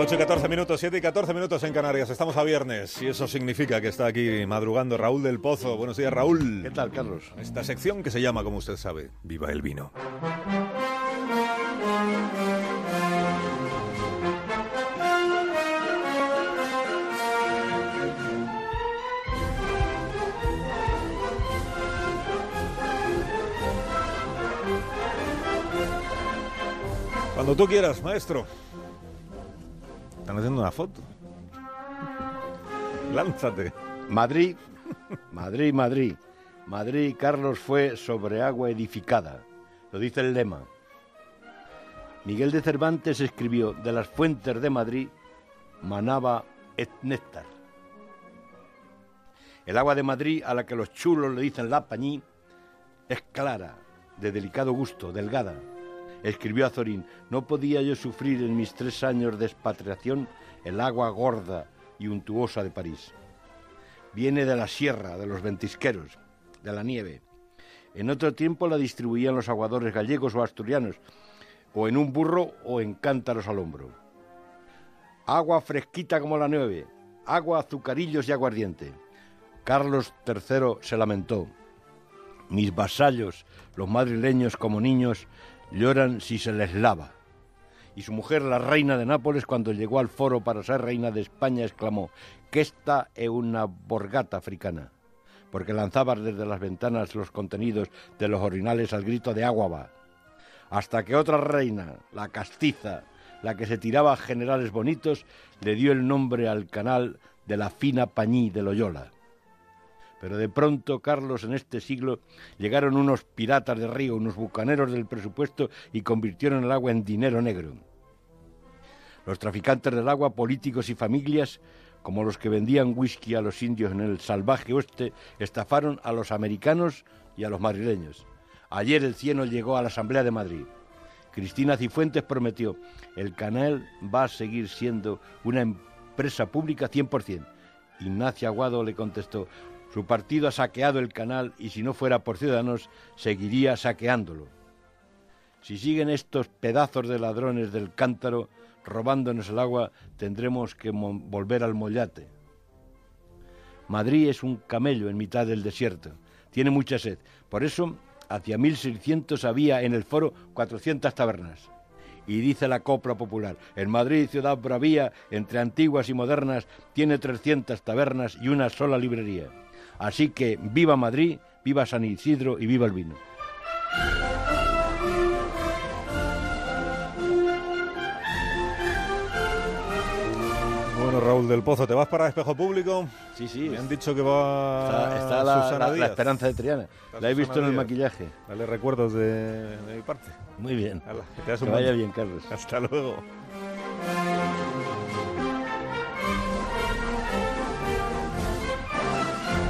8 y 14 minutos, 7 y 14 minutos en Canarias. Estamos a viernes y eso significa que está aquí madrugando Raúl del Pozo. Buenos días, Raúl. ¿Qué tal, Carlos? Esta sección que se llama, como usted sabe, Viva el Vino. Cuando tú quieras, maestro. Están haciendo una foto. Lánzate. Madrid, Madrid, Madrid. Madrid, Carlos, fue sobre agua edificada. Lo dice el lema. Miguel de Cervantes escribió, de las fuentes de Madrid manaba et néctar. El agua de Madrid, a la que los chulos le dicen la pañí, es clara, de delicado gusto, delgada. Escribió Azorín, no podía yo sufrir en mis tres años de expatriación el agua gorda y untuosa de París. Viene de la sierra, de los ventisqueros, de la nieve. En otro tiempo la distribuían los aguadores gallegos o asturianos, o en un burro o en cántaros al hombro. Agua fresquita como la nieve, agua, azucarillos y aguardiente. Carlos III se lamentó. Mis vasallos, los madrileños como niños, lloran si se les lava. Y su mujer, la reina de Nápoles, cuando llegó al foro para ser reina de España, exclamó que esta es una borgata africana, porque lanzaba desde las ventanas los contenidos de los orinales al grito de agua va. Hasta que otra reina, la castiza, la que se tiraba a generales bonitos, le dio el nombre al canal de la fina pañí de Loyola. Pero de pronto, Carlos, en este siglo, llegaron unos piratas de río, unos bucaneros del presupuesto y convirtieron el agua en dinero negro. Los traficantes del agua, políticos y familias, como los que vendían whisky a los indios en el salvaje oeste, estafaron a los americanos y a los madrileños. Ayer el cieno llegó a la Asamblea de Madrid. Cristina Cifuentes prometió, el canal va a seguir siendo una empresa pública 100%. Ignacia Aguado le contestó, su partido ha saqueado el canal y si no fuera por Ciudadanos, seguiría saqueándolo. Si siguen estos pedazos de ladrones del cántaro robándonos el agua, tendremos que volver al mollate. Madrid es un camello en mitad del desierto. Tiene mucha sed. Por eso, hacia 1600 había en el foro 400 tabernas. Y dice la copla popular, en Madrid, ciudad bravía, entre antiguas y modernas, tiene 300 tabernas y una sola librería. Así que viva Madrid, viva San Isidro y viva el vino. Bueno, Raúl del Pozo, ¿te vas para Espejo Público? Sí, sí. Me han dicho que va está, la, la, esperanza de Triana. la he visto en el maquillaje. Dale recuerdos de, mi parte. Muy bien. que, vaya bien, Carlos. Hasta luego.